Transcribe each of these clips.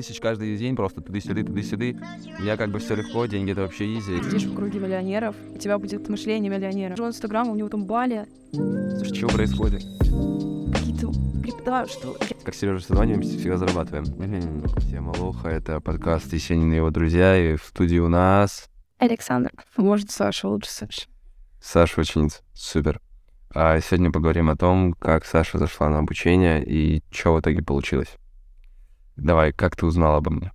тысяч каждый день, просто туда-сюда, туда-сюда. У меня как бы все легко, деньги это вообще изи. Сидишь в круге миллионеров, у тебя будет мышление миллионера. У Инстаграма, у него там Бали, Слушай, что происходит? какие-то крипта, что... Как Сережа созваниваемся, всегда зарабатываем. Всем алоха, это подкаст Есенин и его друзья, и в студии у нас Александр. Может, Саша, лучше Саша. Саша ученица. Супер. А сегодня поговорим о том, как Саша зашла на обучение и что в итоге получилось. Давай, как ты узнала обо мне?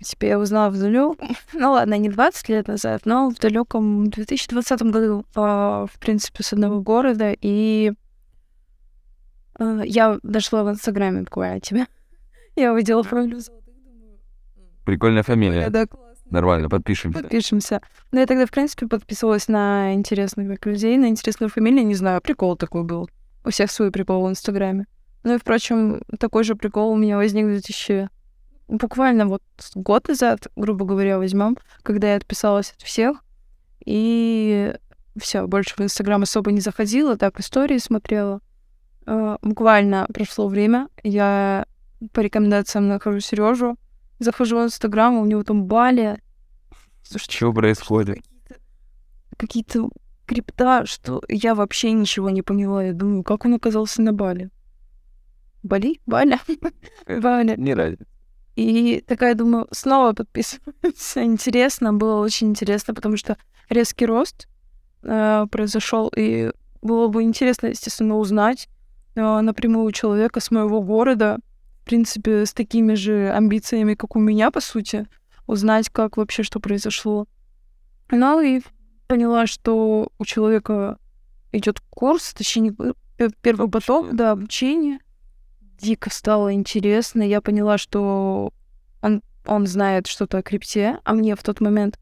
Теперь я узнала в далёк... Ну ладно, не 20 лет назад, но в далеком 2020 году, а, в принципе, с одного города, и а, я дошла в Инстаграме буквально тебя. Я увидела профиль золотых, думаю, Прикольная фамилия. да, классно. Нормально, подпишемся. Подпишемся. Ну, я тогда, в принципе, подписывалась на интересных людей, на интересную фамилию. Не знаю, прикол такой был. У всех свой прикол в Инстаграме. Ну и, впрочем, такой же прикол у меня возник в 2000... Буквально вот год назад, грубо говоря, возьмем, когда я отписалась от всех. И все, больше в Инстаграм особо не заходила, так истории смотрела. Э, Буквально прошло время, я по рекомендациям нахожу Сережу, захожу в Инстаграм, у него там Бали, Слушай, Что происходит? какие-то крипта, что я вообще ничего не поняла. Я думаю, как он оказался на Бали? Бали? Бали? Э, Бали. Не ради. И такая, думаю, снова подписываться. Интересно, было очень интересно, потому что резкий рост э, произошел, и было бы интересно, естественно, узнать э, напрямую человека с моего города, в принципе, с такими же амбициями, как у меня, по сути, узнать, как вообще что произошло. Ну и поняла, что у человека идет курс, точнее, пе- первый поток, да, обучение. Дико стало интересно. Я поняла, что он, он знает что-то о крипте, а мне в тот момент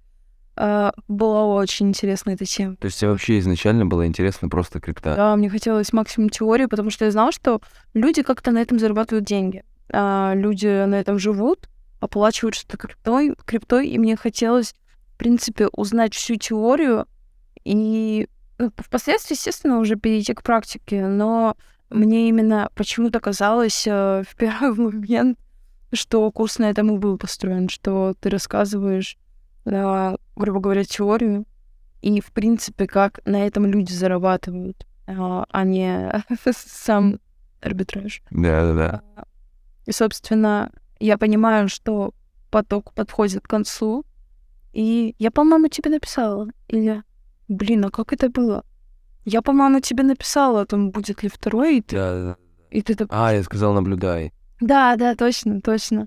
э, была очень интересна эта тема. То есть тебе вообще изначально было интересно просто крипта? Да, мне хотелось максимум теории, потому что я знала, что люди как-то на этом зарабатывают деньги. А, люди на этом живут, оплачивают что-то криптой, криптой, и мне хотелось, в принципе, узнать всю теорию и ну, впоследствии, естественно, уже перейти к практике. Но мне именно почему-то казалось э, в первый момент, что курс на этом и был построен, что ты рассказываешь, э, грубо говоря, теорию, и, в принципе, как на этом люди зарабатывают, а а не сам арбитраж. Да-да-да. И, собственно, я понимаю, что поток подходит к концу, и я, по-моему, тебе написала. Или, блин, а как это было? Я, по-моему, тебе написала, там будет ли второй, и ты, Да-да-да. и ты так... А, я сказал, наблюдай. Да, да, точно, точно.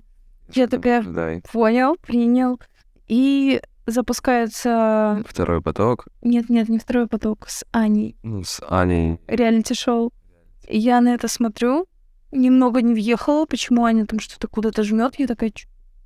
Я такая, Наблюдай. понял, принял. И запускается... Второй поток. Нет, нет, не второй поток, с Аней. Ну, с Аней. реалити-шоу. Я на это смотрю, немного не въехала, почему Аня там что-то куда-то жмет. Я такая?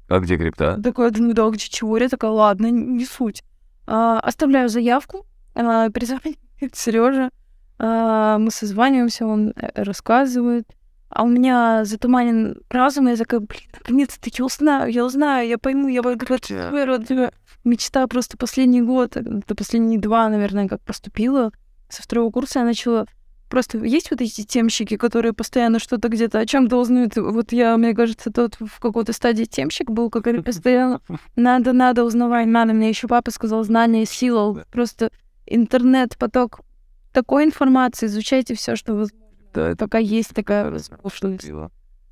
А где крипта? такая, думаю, да, где теория? Такая, ладно, не суть. А, оставляю заявку, а, перезвонит Сережа, мы созваниваемся, он э, рассказывает. А у меня затуманен разум, и я такая, блин, наконец-то я узнаю, я узнаю, я пойму, я буду говорить, Да. «Супер, вот, мечта просто последний год, это последние два, наверное, как поступила. Со второго курса я начала Просто есть вот эти темщики, которые постоянно что-то где-то о чем-то узнают. Вот я, мне кажется, тот в какой-то стадии темщик был, который постоянно надо, надо узнавать, надо. Мне еще папа сказал, знание сила. Просто интернет, поток такой информации, изучайте все, что вы Да, это пока есть такая возможность.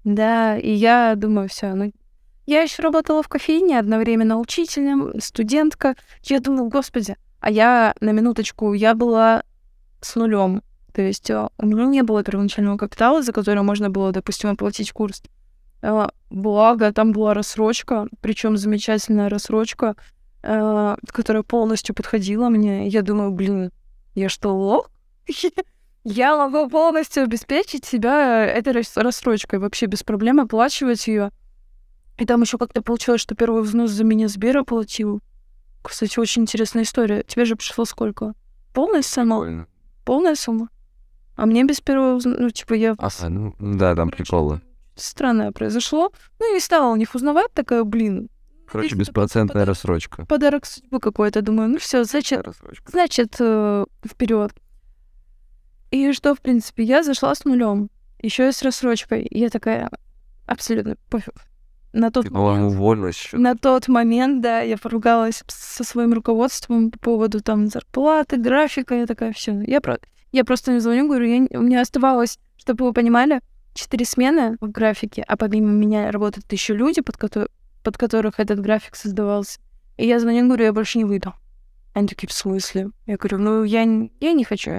Да, и я думаю, все, ну я еще работала в кофейне, одновременно учителем, студентка. Я думаю, господи, а я на минуточку, я была с нулем. То есть э, у меня не было первоначального капитала, за который можно было, допустим, оплатить курс. Э, Благо, там была рассрочка, причем замечательная рассрочка, которая полностью подходила мне. Я думаю, блин, я что, лох? Я могу полностью обеспечить себя этой рас- рассрочкой, вообще без проблем оплачивать ее. И там еще как-то получилось, что первый взнос за меня Сбер оплатил. Кстати, очень интересная история. Тебе же пришло сколько? Полная сумма? Прикольно. Полная сумма? А мне без первого взноса, ну, типа, я... А, ну, да, там приколы. Странное произошло. Ну, и стала у них узнавать, такая, блин, Короче, беспроцентная подарок. рассрочка. подарок судьбы какой-то. Думаю, ну все, значит, Рассрочка. значит, вперед. И что, в принципе, я зашла с нулем, еще и с рассрочкой. И я такая, абсолютно пофиг. на тот Ты, момент, уволилась на тот момент, да, я поругалась со своим руководством по поводу там зарплаты, графика, я такая, все, я, про... я просто не звоню, говорю, я... у меня оставалось, чтобы вы понимали, четыре смены в графике, а помимо меня работают еще люди, под, кото- под которых этот график создавался. И я звоню, говорю, я больше не выйду. Они такие, в смысле? Я говорю, ну, я, я не хочу.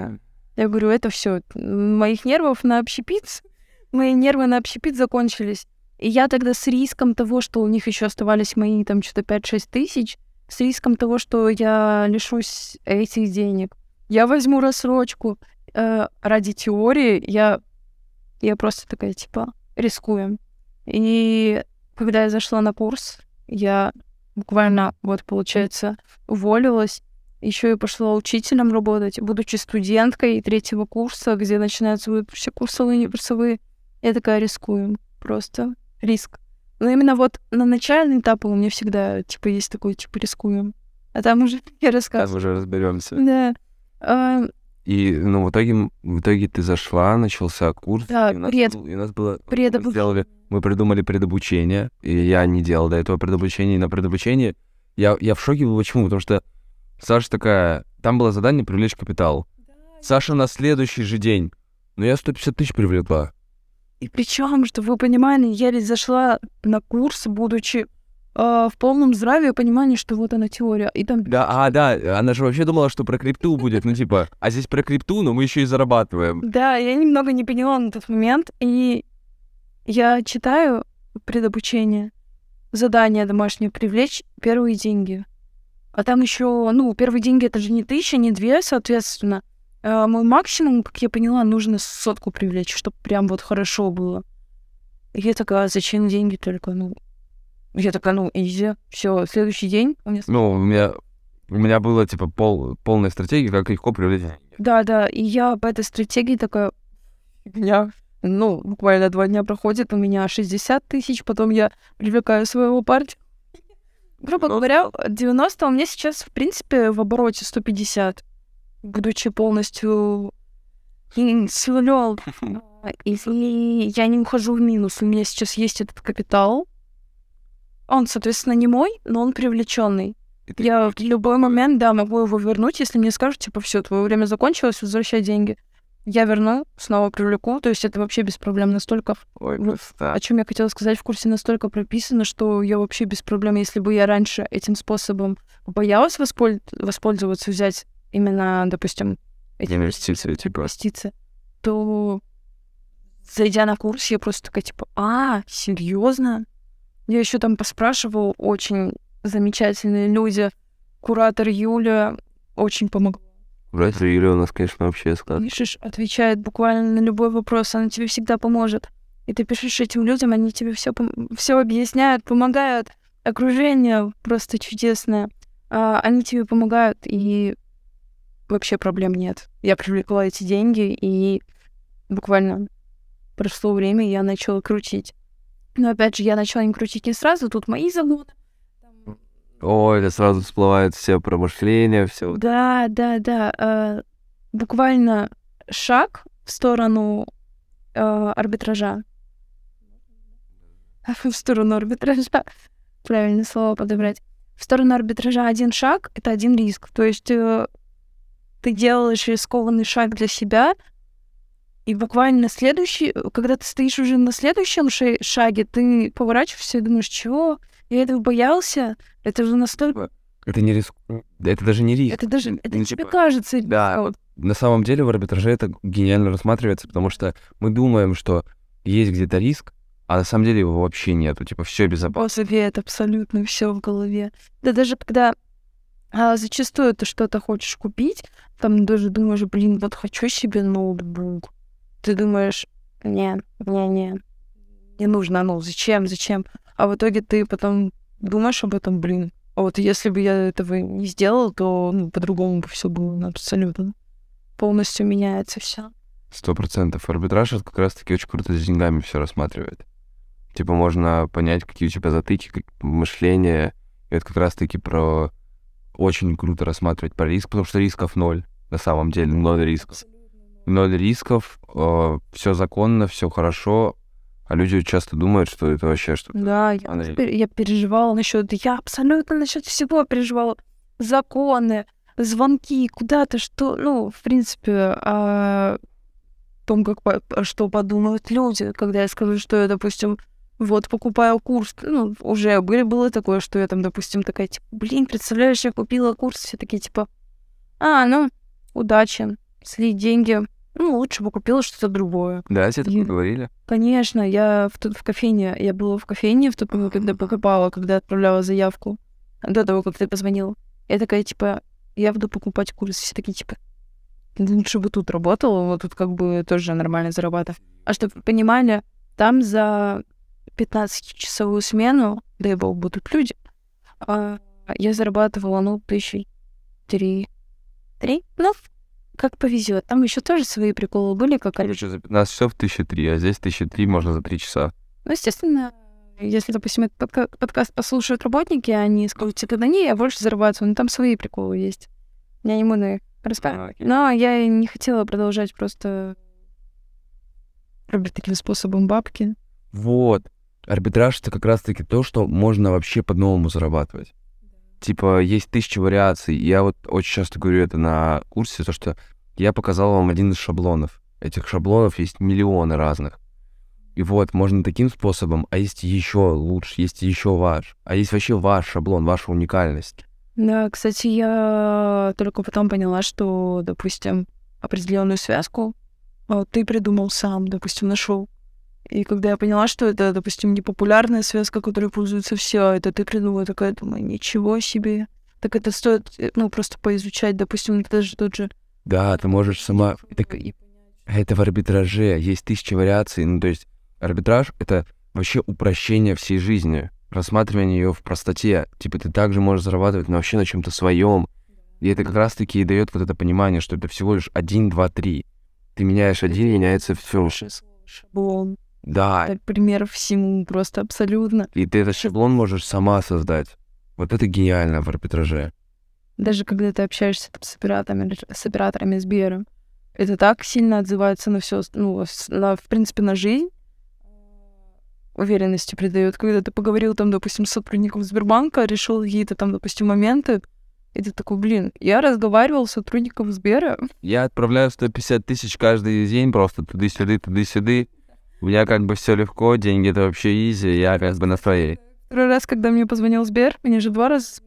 Я говорю, это все. Моих нервов на общепит, мои нервы на общепит закончились. И я тогда с риском того, что у них еще оставались мои там что-то 5-6 тысяч, с риском того, что я лишусь этих денег, я возьму рассрочку э, ради теории, я, я просто такая, типа, рискуем. И когда я зашла на курс, я буквально, вот, получается, уволилась, еще и пошла учителем работать, будучи студенткой третьего курса, где начинаются все курсовые, не курсовые. Я такая рискую. Просто риск. Но именно вот на начальный этап у меня всегда, типа, есть такой, типа, рискуем. А там уже я Там рассказываю. уже разберемся. Да. А, И, ну, в итоге, в итоге ты зашла, начался курс. Да, и у нас, пред- был- и у нас было... мы предобуч- сделали, мы придумали предобучение, и я не делал до этого предобучения, и на предобучении я, я в шоке был, почему? Потому что Саша такая... Там было задание привлечь капитал. Саша на следующий же день. Ну, я 150 тысяч привлекла. И причем, чтобы вы понимали, я ведь зашла на курс, будучи а, в полном здравии понимании, что вот она теория. И там Да, а, да, она же вообще думала, что про крипту будет, ну, типа, а здесь про крипту, но мы еще и зарабатываем. Да, я немного не поняла на тот момент, и я читаю предобучение, задание домашнее привлечь первые деньги. А там еще, ну, первые деньги это же не тысяча, не две, соответственно. А мой максимум, как я поняла, нужно сотку привлечь, чтобы прям вот хорошо было. И я такая, «А зачем деньги только, ну... Я такая, ну, изи, все, следующий день у меня... Ну, у меня, у меня было, типа, пол, полная стратегия, как легко привлечь. Да, да, и я по этой стратегии такая, меня, ну, буквально два дня проходит, у меня 60 тысяч, потом я привлекаю своего парня. Грубо 90. говоря, 90, а у меня сейчас, в принципе, в обороте 150, будучи полностью м, с нулем. И и я не ухожу в минус. У меня сейчас есть этот капитал. Он, соответственно, не мой, но он привлеченный. Ты- Я в любой момент, да, могу его вернуть, если мне скажут, типа, все, твое время закончилось, возвращай деньги. Я верну, снова привлеку. То есть это вообще без проблем настолько... Ой, просто... О чем я хотела сказать, в курсе настолько прописано, что я вообще без проблем, если бы я раньше этим способом боялась восполь- воспользоваться, взять именно, допустим, эти Инвестиции, типа. инвестиции, то зайдя на курс, я просто такая, типа, а, серьезно? Я еще там поспрашивала, очень замечательные люди. Куратор Юля очень помогла. Братья Юля у нас, конечно, вообще склад. Пишешь, отвечает буквально на любой вопрос, она тебе всегда поможет. И ты пишешь этим людям, они тебе все, все объясняют, помогают. Окружение просто чудесное. А, они тебе помогают, и вообще проблем нет. Я привлекла эти деньги, и буквально прошло время, и я начала крутить. Но опять же, я начала им крутить не сразу, тут мои загоны. Ой, это сразу всплывает все промышления, все. Да, да, да. э, буквально шаг в сторону э, арбитража. В сторону арбитража. Правильное слово подобрать. В сторону арбитража один шаг — это один риск. То есть э, ты делаешь рискованный шаг для себя, и буквально следующий, когда ты стоишь уже на следующем шаге, ты поворачиваешься и думаешь, чего? Я этого боялся? Это же настолько... Это не риск. Это даже не риск. Это даже... Это Ну, тебе типа, кажется. да. вот. На самом деле в арбитраже это гениально рассматривается, потому что мы думаем, что есть где-то риск, а на самом деле его вообще нету. Типа все безопасно. О, это абсолютно все в голове. Да даже когда а, зачастую ты что-то хочешь купить, там даже думаешь, блин, вот хочу себе ноутбук. Ты думаешь, не, не, не, не нужно, ну зачем, зачем? А в итоге ты потом думаешь об этом, блин. А вот если бы я этого не сделал, то ну, по-другому бы все было абсолютно. Полностью меняется все. Сто процентов. Арбитраж это как раз-таки очень круто с деньгами все рассматривает. Типа можно понять, какие у тебя затыки, мышление. И это как раз-таки про очень круто рассматривать про риск, потому что рисков ноль. На самом деле, ноль рисков. Ноль рисков, все законно, все хорошо. А люди часто думают, что это вообще что-то... Да, я, пер- я переживала насчет, я абсолютно насчет всего переживала. Законы, звонки, куда-то, что, ну, в принципе, о том, как, что подумают люди, когда я скажу, что я, допустим, вот покупаю курс, ну, уже были, было такое, что я там, допустим, такая, типа, блин, представляешь, я купила курс, все такие, типа, а, ну, удачи, слить деньги, ну, лучше бы купила что-то другое. Да, тебе Я- говорили? Конечно, я в, тот- в кофейне, я была в кофейне в тот момент, когда покупала, когда отправляла заявку, до того, как ты позвонил. Я такая, типа, я буду покупать курс. Все такие, типа, «Да лучше бы тут работала, вот тут как бы тоже нормально зарабатываю. А чтобы вы понимали, там за 15-часовую смену, дай бог, будут люди, а, я зарабатывала, ну, тысячи три. Три? Ну, как повезет. Там еще тоже свои приколы были, как они Короче, за 15 часов 1003, а здесь 1003 можно за 3 часа. Ну, естественно, если, допустим, этот подка- подкаст послушают работники, они скажут, типа, да не, я больше зарабатываю, но там свои приколы есть. Я не буду их А, рассказывать. окей. Но я не хотела продолжать просто работать таким способом бабки. Вот. Арбитраж — это как раз-таки то, что можно вообще по-новому зарабатывать. Типа, есть тысячи вариаций. Я вот очень часто говорю это на курсе, то, что я показал вам один из шаблонов. Этих шаблонов есть миллионы разных. И вот, можно таким способом, а есть еще лучше, есть еще ваш. А есть вообще ваш шаблон, ваша уникальность. Да, кстати, я только потом поняла, что, допустим, определенную связку а, ты придумал сам, допустим, нашел. И когда я поняла, что это, допустим, непопулярная связка, которой пользуются все, это ты придумал, я такая думаю, ничего себе. Так это стоит, э, ну, просто поизучать, допустим, даже тот же... Да, ты можешь сама... Так Это в арбитраже. Есть тысячи вариаций. Ну, то есть арбитраж — это вообще упрощение всей жизни. Рассматривание ее в простоте. Типа ты также можешь зарабатывать, но вообще на чем-то своем. И это как раз-таки и дает вот это понимание, что это всего лишь один, два, три. Ты меняешь один, меняется все. Шаблон. Да, Это пример всему просто абсолютно. и ты этот шаблон можешь сама создать. Вот это гениально в арбитраже. Даже когда ты общаешься там, с операторами, с операторами Сбера, это так сильно отзывается на все, ну, на, в принципе, на жизнь. Уверенности придает, когда ты поговорил там, допустим, с сотрудником Сбербанка, решил какие-то там, допустим, моменты, и ты такой, блин, я разговаривал с сотрудником Сбера, Я отправляю 150 тысяч каждый день просто туды-сюды, туды-сюды. У меня как бы все легко, деньги это вообще изи, я как бы на своей. Второй раз, когда мне позвонил Сбер, мне же два раза.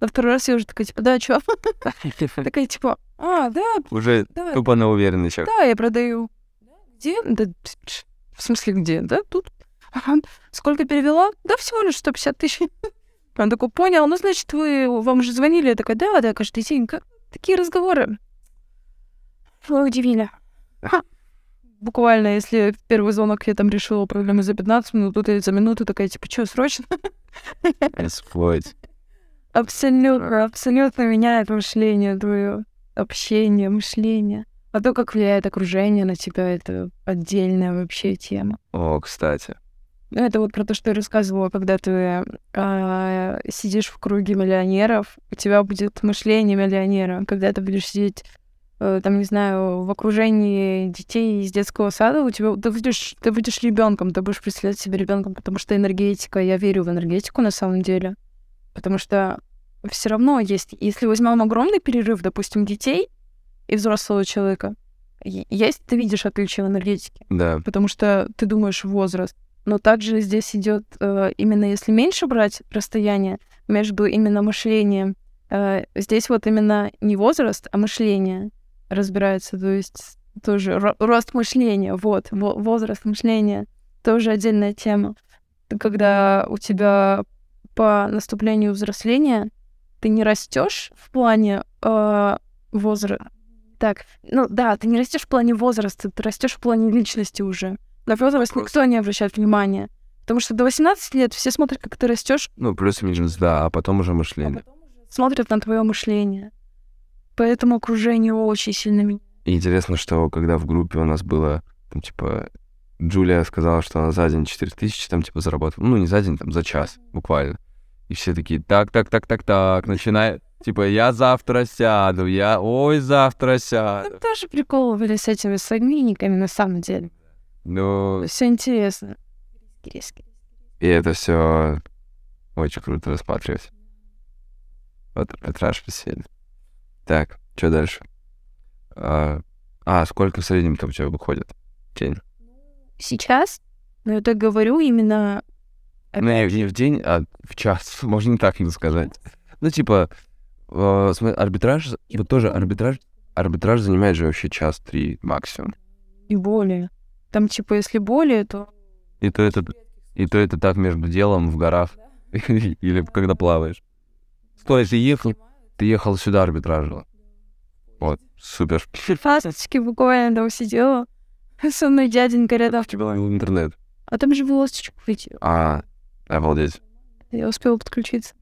На второй раз я уже такая, типа, да, чё? Такая, типа, а, да, Уже тупо на уверенностях. Да, я продаю. Где? Да, в смысле, где? Да, тут. Сколько перевела? Да, всего лишь 150 тысяч. Он такой, понял, ну, значит, вы, вам же звонили. Я такая, да, да, каждый день. Как- Такие разговоры. Вы удивили. Буквально, если в первый звонок я там решила проблему за 15 минут, тут я за минуту такая, типа, что, срочно? Exploit. Абсолютно, абсолютно меняет мышление твое, общение, мышление. А то, как влияет окружение на тебя, это отдельная вообще тема. О, кстати. Ну, это вот про то, что я рассказывала, когда ты а, сидишь в круге миллионеров, у тебя будет мышление миллионера. Когда ты будешь сидеть, э, там, не знаю, в окружении детей из детского сада, у тебя ты будешь, ты будешь ребенком, ты будешь представлять себя ребенком, потому что энергетика, я верю в энергетику на самом деле. Потому что все равно есть, если возьмем огромный перерыв, допустим, детей и взрослого человека, есть, ты видишь отличие в энергетике Да. потому что ты думаешь возраст. Но также здесь идет э, именно если меньше брать расстояние между именно мышлением, э, здесь вот именно не возраст, а мышление разбирается, то есть тоже ро- рост мышления, вот, во- возраст мышления, тоже отдельная тема. Когда у тебя по наступлению взросления ты не растешь в плане э, возраста. Так, ну да, ты не растешь в плане возраста, ты растешь в плане личности уже. На возраст никто не обращает внимания. Потому что до 18 лет все смотрят, как ты растешь, Ну, плюс-минус, да, а потом уже мышление. смотрят на твое мышление. Поэтому окружение очень сильно меняет. И интересно, что когда в группе у нас было, там, типа, Джулия сказала, что она за день 4000, там, типа, заработала. Ну, не за день, там, за час, буквально. И все такие, так, так, так, так, так, начинает, типа, я завтра сяду, я, ой, завтра сяду. Там тоже приколы были с этими сагминниками на самом деле. Ну, Все интересно. И это все очень круто рассматривать. Вот арбитраж посильно. Так, что дальше? А, а, сколько в среднем там у тебя выходит день? Сейчас, но я так говорю именно... Ну, не не в день, а в час, можно так не сказать. Ну, типа, э, смотри, арбитраж, вот тоже арбитраж, арбитраж занимает же вообще час-три максимум. И более. Там, типа, если более, то... И то это, и то это так между делом в горах. Или когда плаваешь. Стой, ты ехал, ты ехал сюда арбитражила. Вот, супер. Фасточки буквально там сидела. Со мной дяденька рядом. В интернет. А там же велосипедчик выйти. А, обалдеть. Я успела подключиться.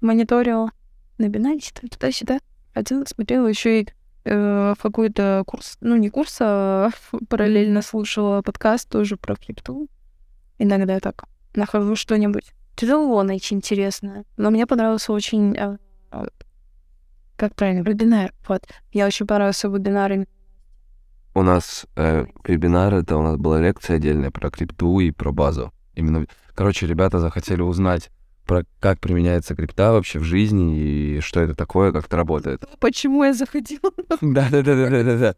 Мониторила на бинаре, там туда-сюда. Ходила, смотрела еще и э, какой-то курс, ну не курс, а параллельно слушала подкаст тоже про крипту. Иногда так нахожу что-нибудь. Тяжело найти интересное. Но мне понравился очень... э, э, как правильно? Вебинар. Вот. Мне очень понравился вебинар именно У нас э, вебинар, это у нас была лекция отдельная про крипту и про базу. Именно, короче, ребята захотели узнать про как применяется крипта вообще в жизни и что это такое, как это работает. Почему я заходила? Да-да-да-да-да-да.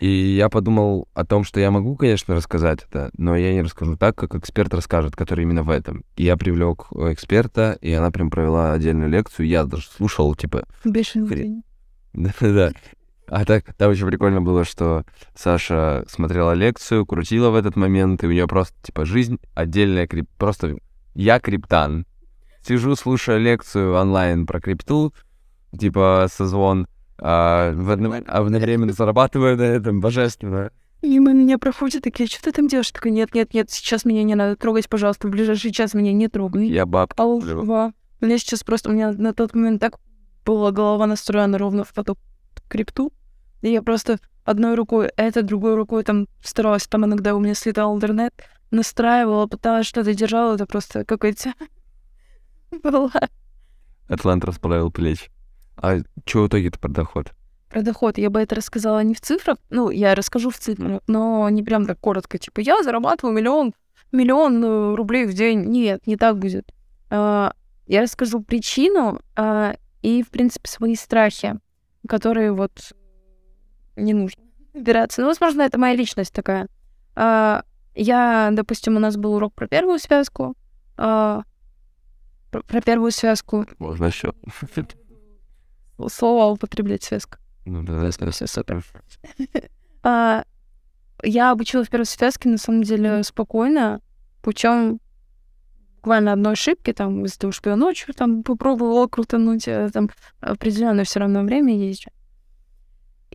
И я подумал о том, что я могу, конечно, рассказать это, но я не расскажу так, как эксперт расскажет, который именно в этом. И я привлек эксперта, и она прям провела отдельную лекцию. Я даже слушал, типа, Бешеный Хрен. да-да-да. А так, там очень прикольно было, что Саша смотрела лекцию, крутила в этот момент, и у нее просто, типа, жизнь отдельная, крип... просто я криптан. Сижу, слушаю лекцию онлайн про крипту, типа, созвон, а, в а одновременно зарабатываю на этом, божественно. Мимо меня проходят такие, что ты там делаешь? Такая, нет, нет, нет, сейчас меня не надо трогать, пожалуйста, в ближайший час меня не трогай. Я баб. Алва. У меня сейчас просто, у меня на тот момент так была голова настроена ровно в поток крипту. И я просто одной рукой это, другой рукой там старалась, там иногда у меня слетал интернет, настраивала, пыталась что-то держала, это просто какой-то была. Атлант расправил плечи. А что в итоге-то про доход? Про доход я бы это рассказала не в цифрах, ну, я расскажу в цифрах, но не прям так коротко, типа, я зарабатываю миллион, миллион э, рублей в день. Нет, не так будет. А, Я расскажу причину а, и, в принципе, свои страхи, которые вот не нужно убираться. Ну, возможно, это моя личность такая. А, Я, допустим, у нас был урок про первую связку, про первую связку, Можно еще. Слово употреблять связка. Ну да, да, Все супер. А, Я обучилась первой связке, на самом деле, спокойно, путем буквально одной ошибки, там, из-за того, что я ночью там попробовала крутануть, э, там определенное все равно время же.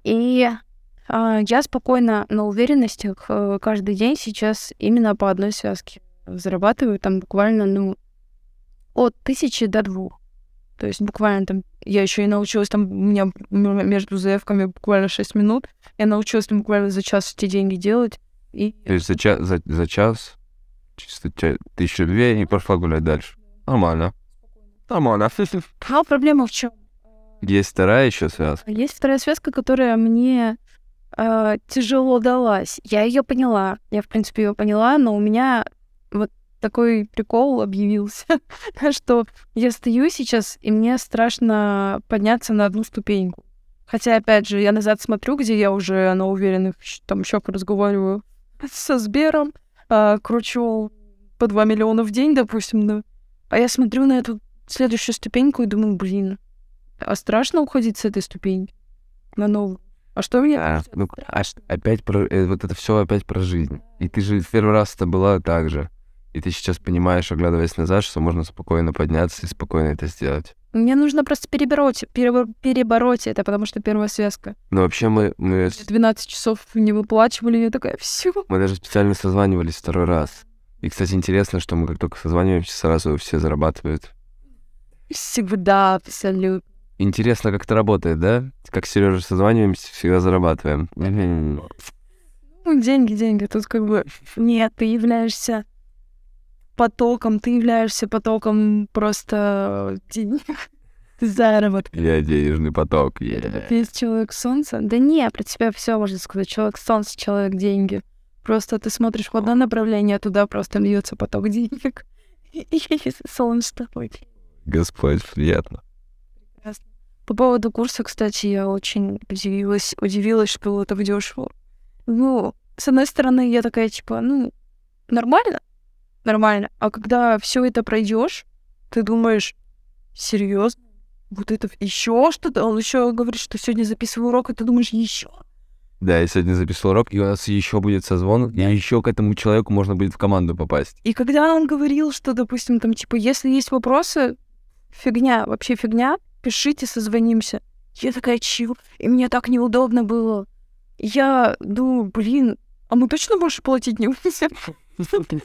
И а, я спокойно на уверенностях э, каждый день сейчас именно по одной связке зарабатываю там буквально, ну, от тысячи до двух. То есть буквально там, я еще и научилась, там у меня между заявками буквально 6 минут, я научилась там буквально за час эти деньги делать. И То есть за, ча- за, за час чисто тысячу две и пошла гулять дальше. Нормально. Нормально. а проблема в чем? Есть вторая еще связка. Есть вторая связка, которая мне э, тяжело далась. Я ее поняла. Я, в принципе, ее поняла, но у меня такой прикол объявился, что я стою сейчас, и мне страшно подняться на одну ступеньку. Хотя, опять же, я назад смотрю, где я уже на уверенных там щек разговариваю со Сбером, а, кручу по 2 миллиона в день, допустим, да. А я смотрю на эту следующую ступеньку и думаю, блин, а страшно уходить с этой ступеньки на новую. А что мне? А, ну, а опять про... э, вот это все опять про жизнь. И ты же в первый раз это была так же. И ты сейчас понимаешь, оглядываясь назад, что можно спокойно подняться и спокойно это сделать. Мне нужно просто перебороть, перебор- перебороть это, потому что первая связка. Но вообще мы, мы, с- 12 часов не выплачивали, я такая, все. мы даже специально созванивались второй раз. И, кстати, интересно, что мы как только созваниваемся, сразу все зарабатывают. Всегда, абсолютно. Интересно, как это работает, да? Как с Сережей созваниваемся, всегда зарабатываем. Ну, деньги, деньги. Тут как бы нет, ты являешься потоком, ты являешься потоком просто денег, заработка. Я денежный поток. Ты е. есть человек солнца? Да не, про тебя все можно сказать. Человек солнца, человек деньги. Просто ты смотришь в одно направление, а туда просто льется поток денег. И солнце такое. Господь, приятно. По поводу курса, кстати, я очень удивилась, удивилась, что это дешево. Ну, с одной стороны, я такая, типа, ну, нормально, нормально. А когда все это пройдешь, ты думаешь, серьезно? Вот это еще что-то? Он еще говорит, что сегодня записываю урок, и ты думаешь, еще? Да, я сегодня записал урок, и у нас еще будет созвон, и еще к этому человеку можно будет в команду попасть. И когда он говорил, что, допустим, там, типа, если есть вопросы, фигня, вообще фигня, пишите, созвонимся. Я такая, чего? И мне так неудобно было. Я думаю, блин, а мы точно больше платить не будем?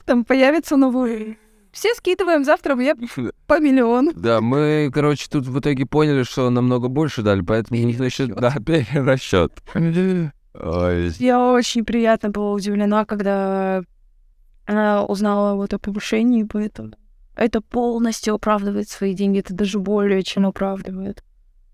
Там появится новый... Все скидываем завтра я по миллиону. Да, мы, короче, тут в итоге поняли, что намного больше дали, поэтому них насчет... Да, перерасчет. Ой. Я очень приятно была удивлена, когда она узнала вот о повышении, поэтому это полностью оправдывает свои деньги, это даже более чем оправдывает.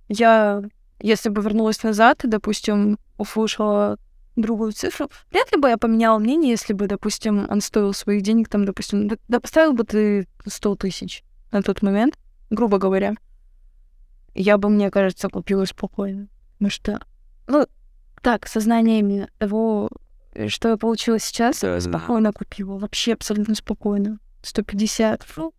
Я, если бы вернулась назад допустим, услышала другую цифру, вряд ли бы я поменяла мнение, если бы, допустим, он стоил своих денег, там, допустим, да, поставил бы ты 100 тысяч на тот момент, грубо говоря. Я бы, мне кажется, купила спокойно. Потому что, ну, так, сознание именно того, что я получила сейчас, Да, да, да. спокойно купила. Вообще абсолютно спокойно. 150. Ну,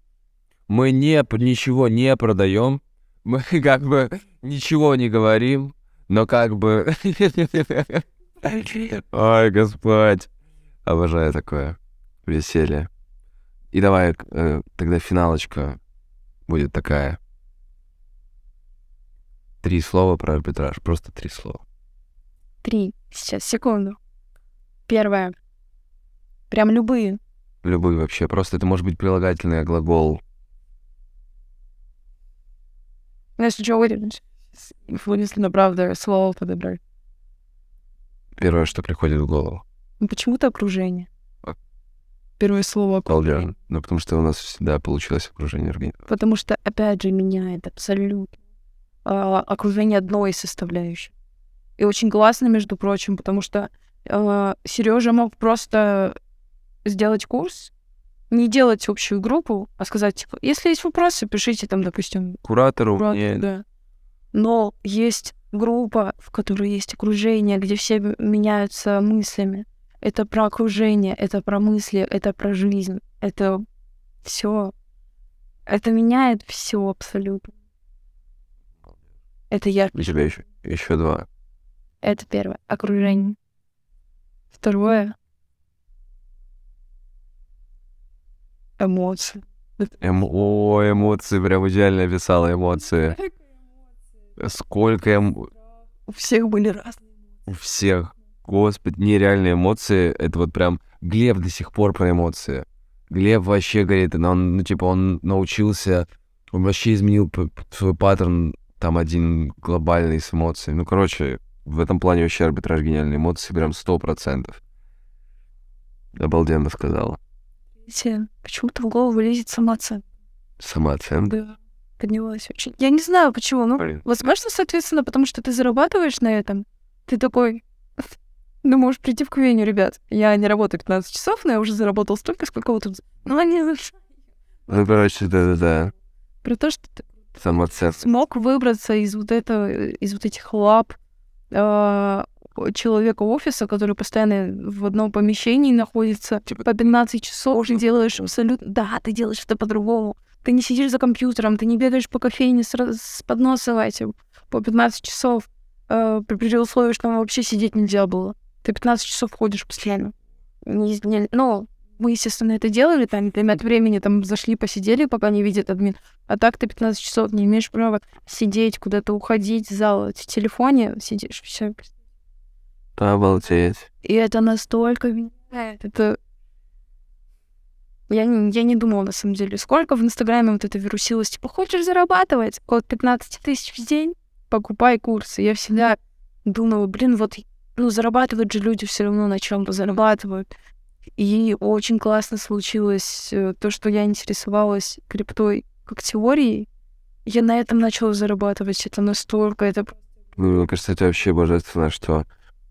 Мы не, ничего не продаем, мы как бы ничего не говорим, но как бы... Ой, Господь. Обожаю такое веселье. И давай э, тогда финалочка будет такая. Три слова про арбитраж, просто три слова. три. Сейчас, секунду. Первое. Прям любые. Любые вообще, просто это может быть прилагательный глагол. Если что, выделить. Вынесли на правда слово подобрать. Первое, что приходит в голову. Ну, почему-то окружение. А. Первое слово окружение. Балдежно. Ну, потому что у нас всегда получилось окружение организма. Потому что, опять же, меняет абсолютно а, окружение одной из составляющих. И очень классно, между прочим, потому что Сережа мог просто сделать курс, не делать общую группу, а сказать, типа, если есть вопросы, пишите там, допустим, Куратору Куратор, мне да. Но есть группа, в которой есть окружение, где все меняются мыслями. Это про окружение, это про мысли, это про жизнь, это все. Это меняет все абсолютно. Это я. У тебя еще, еще два. Это первое. Окружение. Второе. Эмоции. Эмо- О, эмоции, прям идеально описала эмоции. Сколько эм... У всех были разные. у всех. Господи, нереальные эмоции. Это вот прям Глеб до сих пор про эмоции. Глеб вообще говорит, он, ну, типа, он научился, он вообще изменил свой паттерн, там, один глобальный с эмоциями. Ну, короче, в этом плане вообще арбитраж гениальные эмоции, прям сто процентов. Обалденно сказала. Почему-то в голову лезет самооценка. Самооценка. Да. Поднялась очень. Я не знаю, почему. Ну, Блин. возможно, соответственно, потому что ты зарабатываешь на этом. Ты такой, ну, можешь прийти в Квеню, ребят. Я не работаю 15 часов, но я уже заработал столько, сколько вот тут. Ну, они Ну, короче, да-да-да. про то, что ты Самооценка. смог выбраться из вот этого, из вот этих лап а, человека офиса, который постоянно в одном помещении находится Типа, по 15 часов, ты делаешь абсолютно... Да, ты делаешь это по-другому. Ты не сидишь за компьютером, ты не бегаешь по кофейне с, с подносом этим по 15 часов, э, при, условии, что там вообще сидеть нельзя было. Ты 15 часов ходишь постоянно. Не- не- ну, мы, естественно, это делали, там, время от времени там зашли, посидели, пока не видит админ. А так ты 15 часов не имеешь права сидеть, куда-то уходить, зал, в телефоне сидишь, все. Обалдеть. И это настолько меняет. Это... Я не, я не думала, на самом деле, сколько в Инстаграме вот это вирусилось. Типа, хочешь зарабатывать? От 15 тысяч в день? Покупай курсы. Я всегда думала, блин, вот, ну, зарабатывают же люди все равно на чем-то зарабатывают. И очень классно случилось э, то, что я интересовалась криптой как теорией. Я на этом начала зарабатывать. Это настолько, это Ну, мне кажется, это вообще божественно, что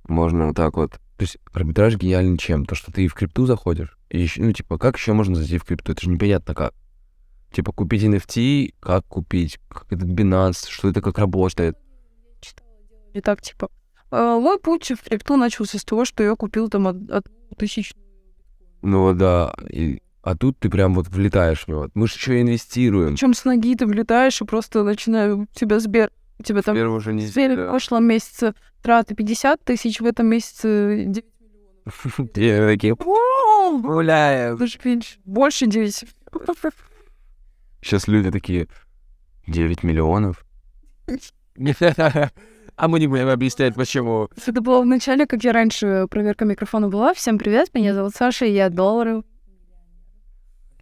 можно вот так вот То есть арбитраж гениален чем? То, что ты в крипту заходишь, и ещё- ну, типа, как еще можно зайти в крипту? Это же непонятно как. Типа, купить NFT, как купить, как этот Binance, что это как работает. И так, типа, «А, мой путь в крипту начался с того, что я купил там од- одну тысячу. Ну да, и- а тут ты прям вот влетаешь в него. Мы же еще инвестируем. Причем с ноги ты влетаешь и просто начинаю тебя Сбер. У тебя там Первый уже в не в прошлом месяце траты 50 тысяч, в этом месяце 9 Те такие, «Вау, гуляем. даже меньше. Больше 9. Сейчас люди такие, 9 миллионов? А мы не будем объяснять, почему. Это было в начале, как я раньше проверка микрофона была. Всем привет, меня зовут Саша, и я доллары.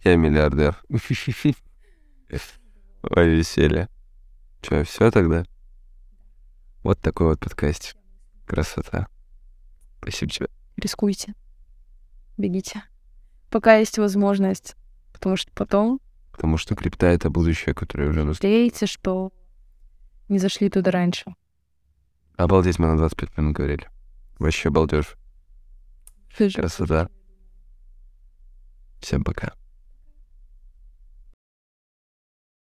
Я миллиардер. Ой, веселье. Че, все тогда? Вот такой вот подкаст. Красота. Спасибо тебе. Рискуйте. Бегите. Пока есть возможность. Потому что потом Потому что крипта — это будущее, которое уже наступило. жалеете, что не зашли туда раньше. Обалдеть, мы на 25 минут говорили. Вообще балдеж. Красота. Всем пока.